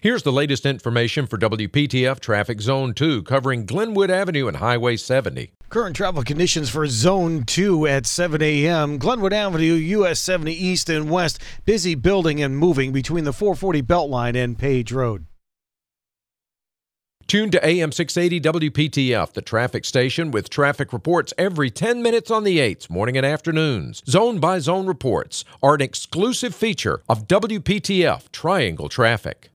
Here's the latest information for WPTF Traffic Zone 2 covering Glenwood Avenue and Highway 70. Current travel conditions for Zone 2 at 7 a.m. Glenwood Avenue, US 70 East and West. Busy building and moving between the 440 Beltline and Page Road. Tune to AM 680 WPTF, the traffic station with traffic reports every 10 minutes on the 8s, morning and afternoons. Zone by zone reports are an exclusive feature of WPTF Triangle Traffic.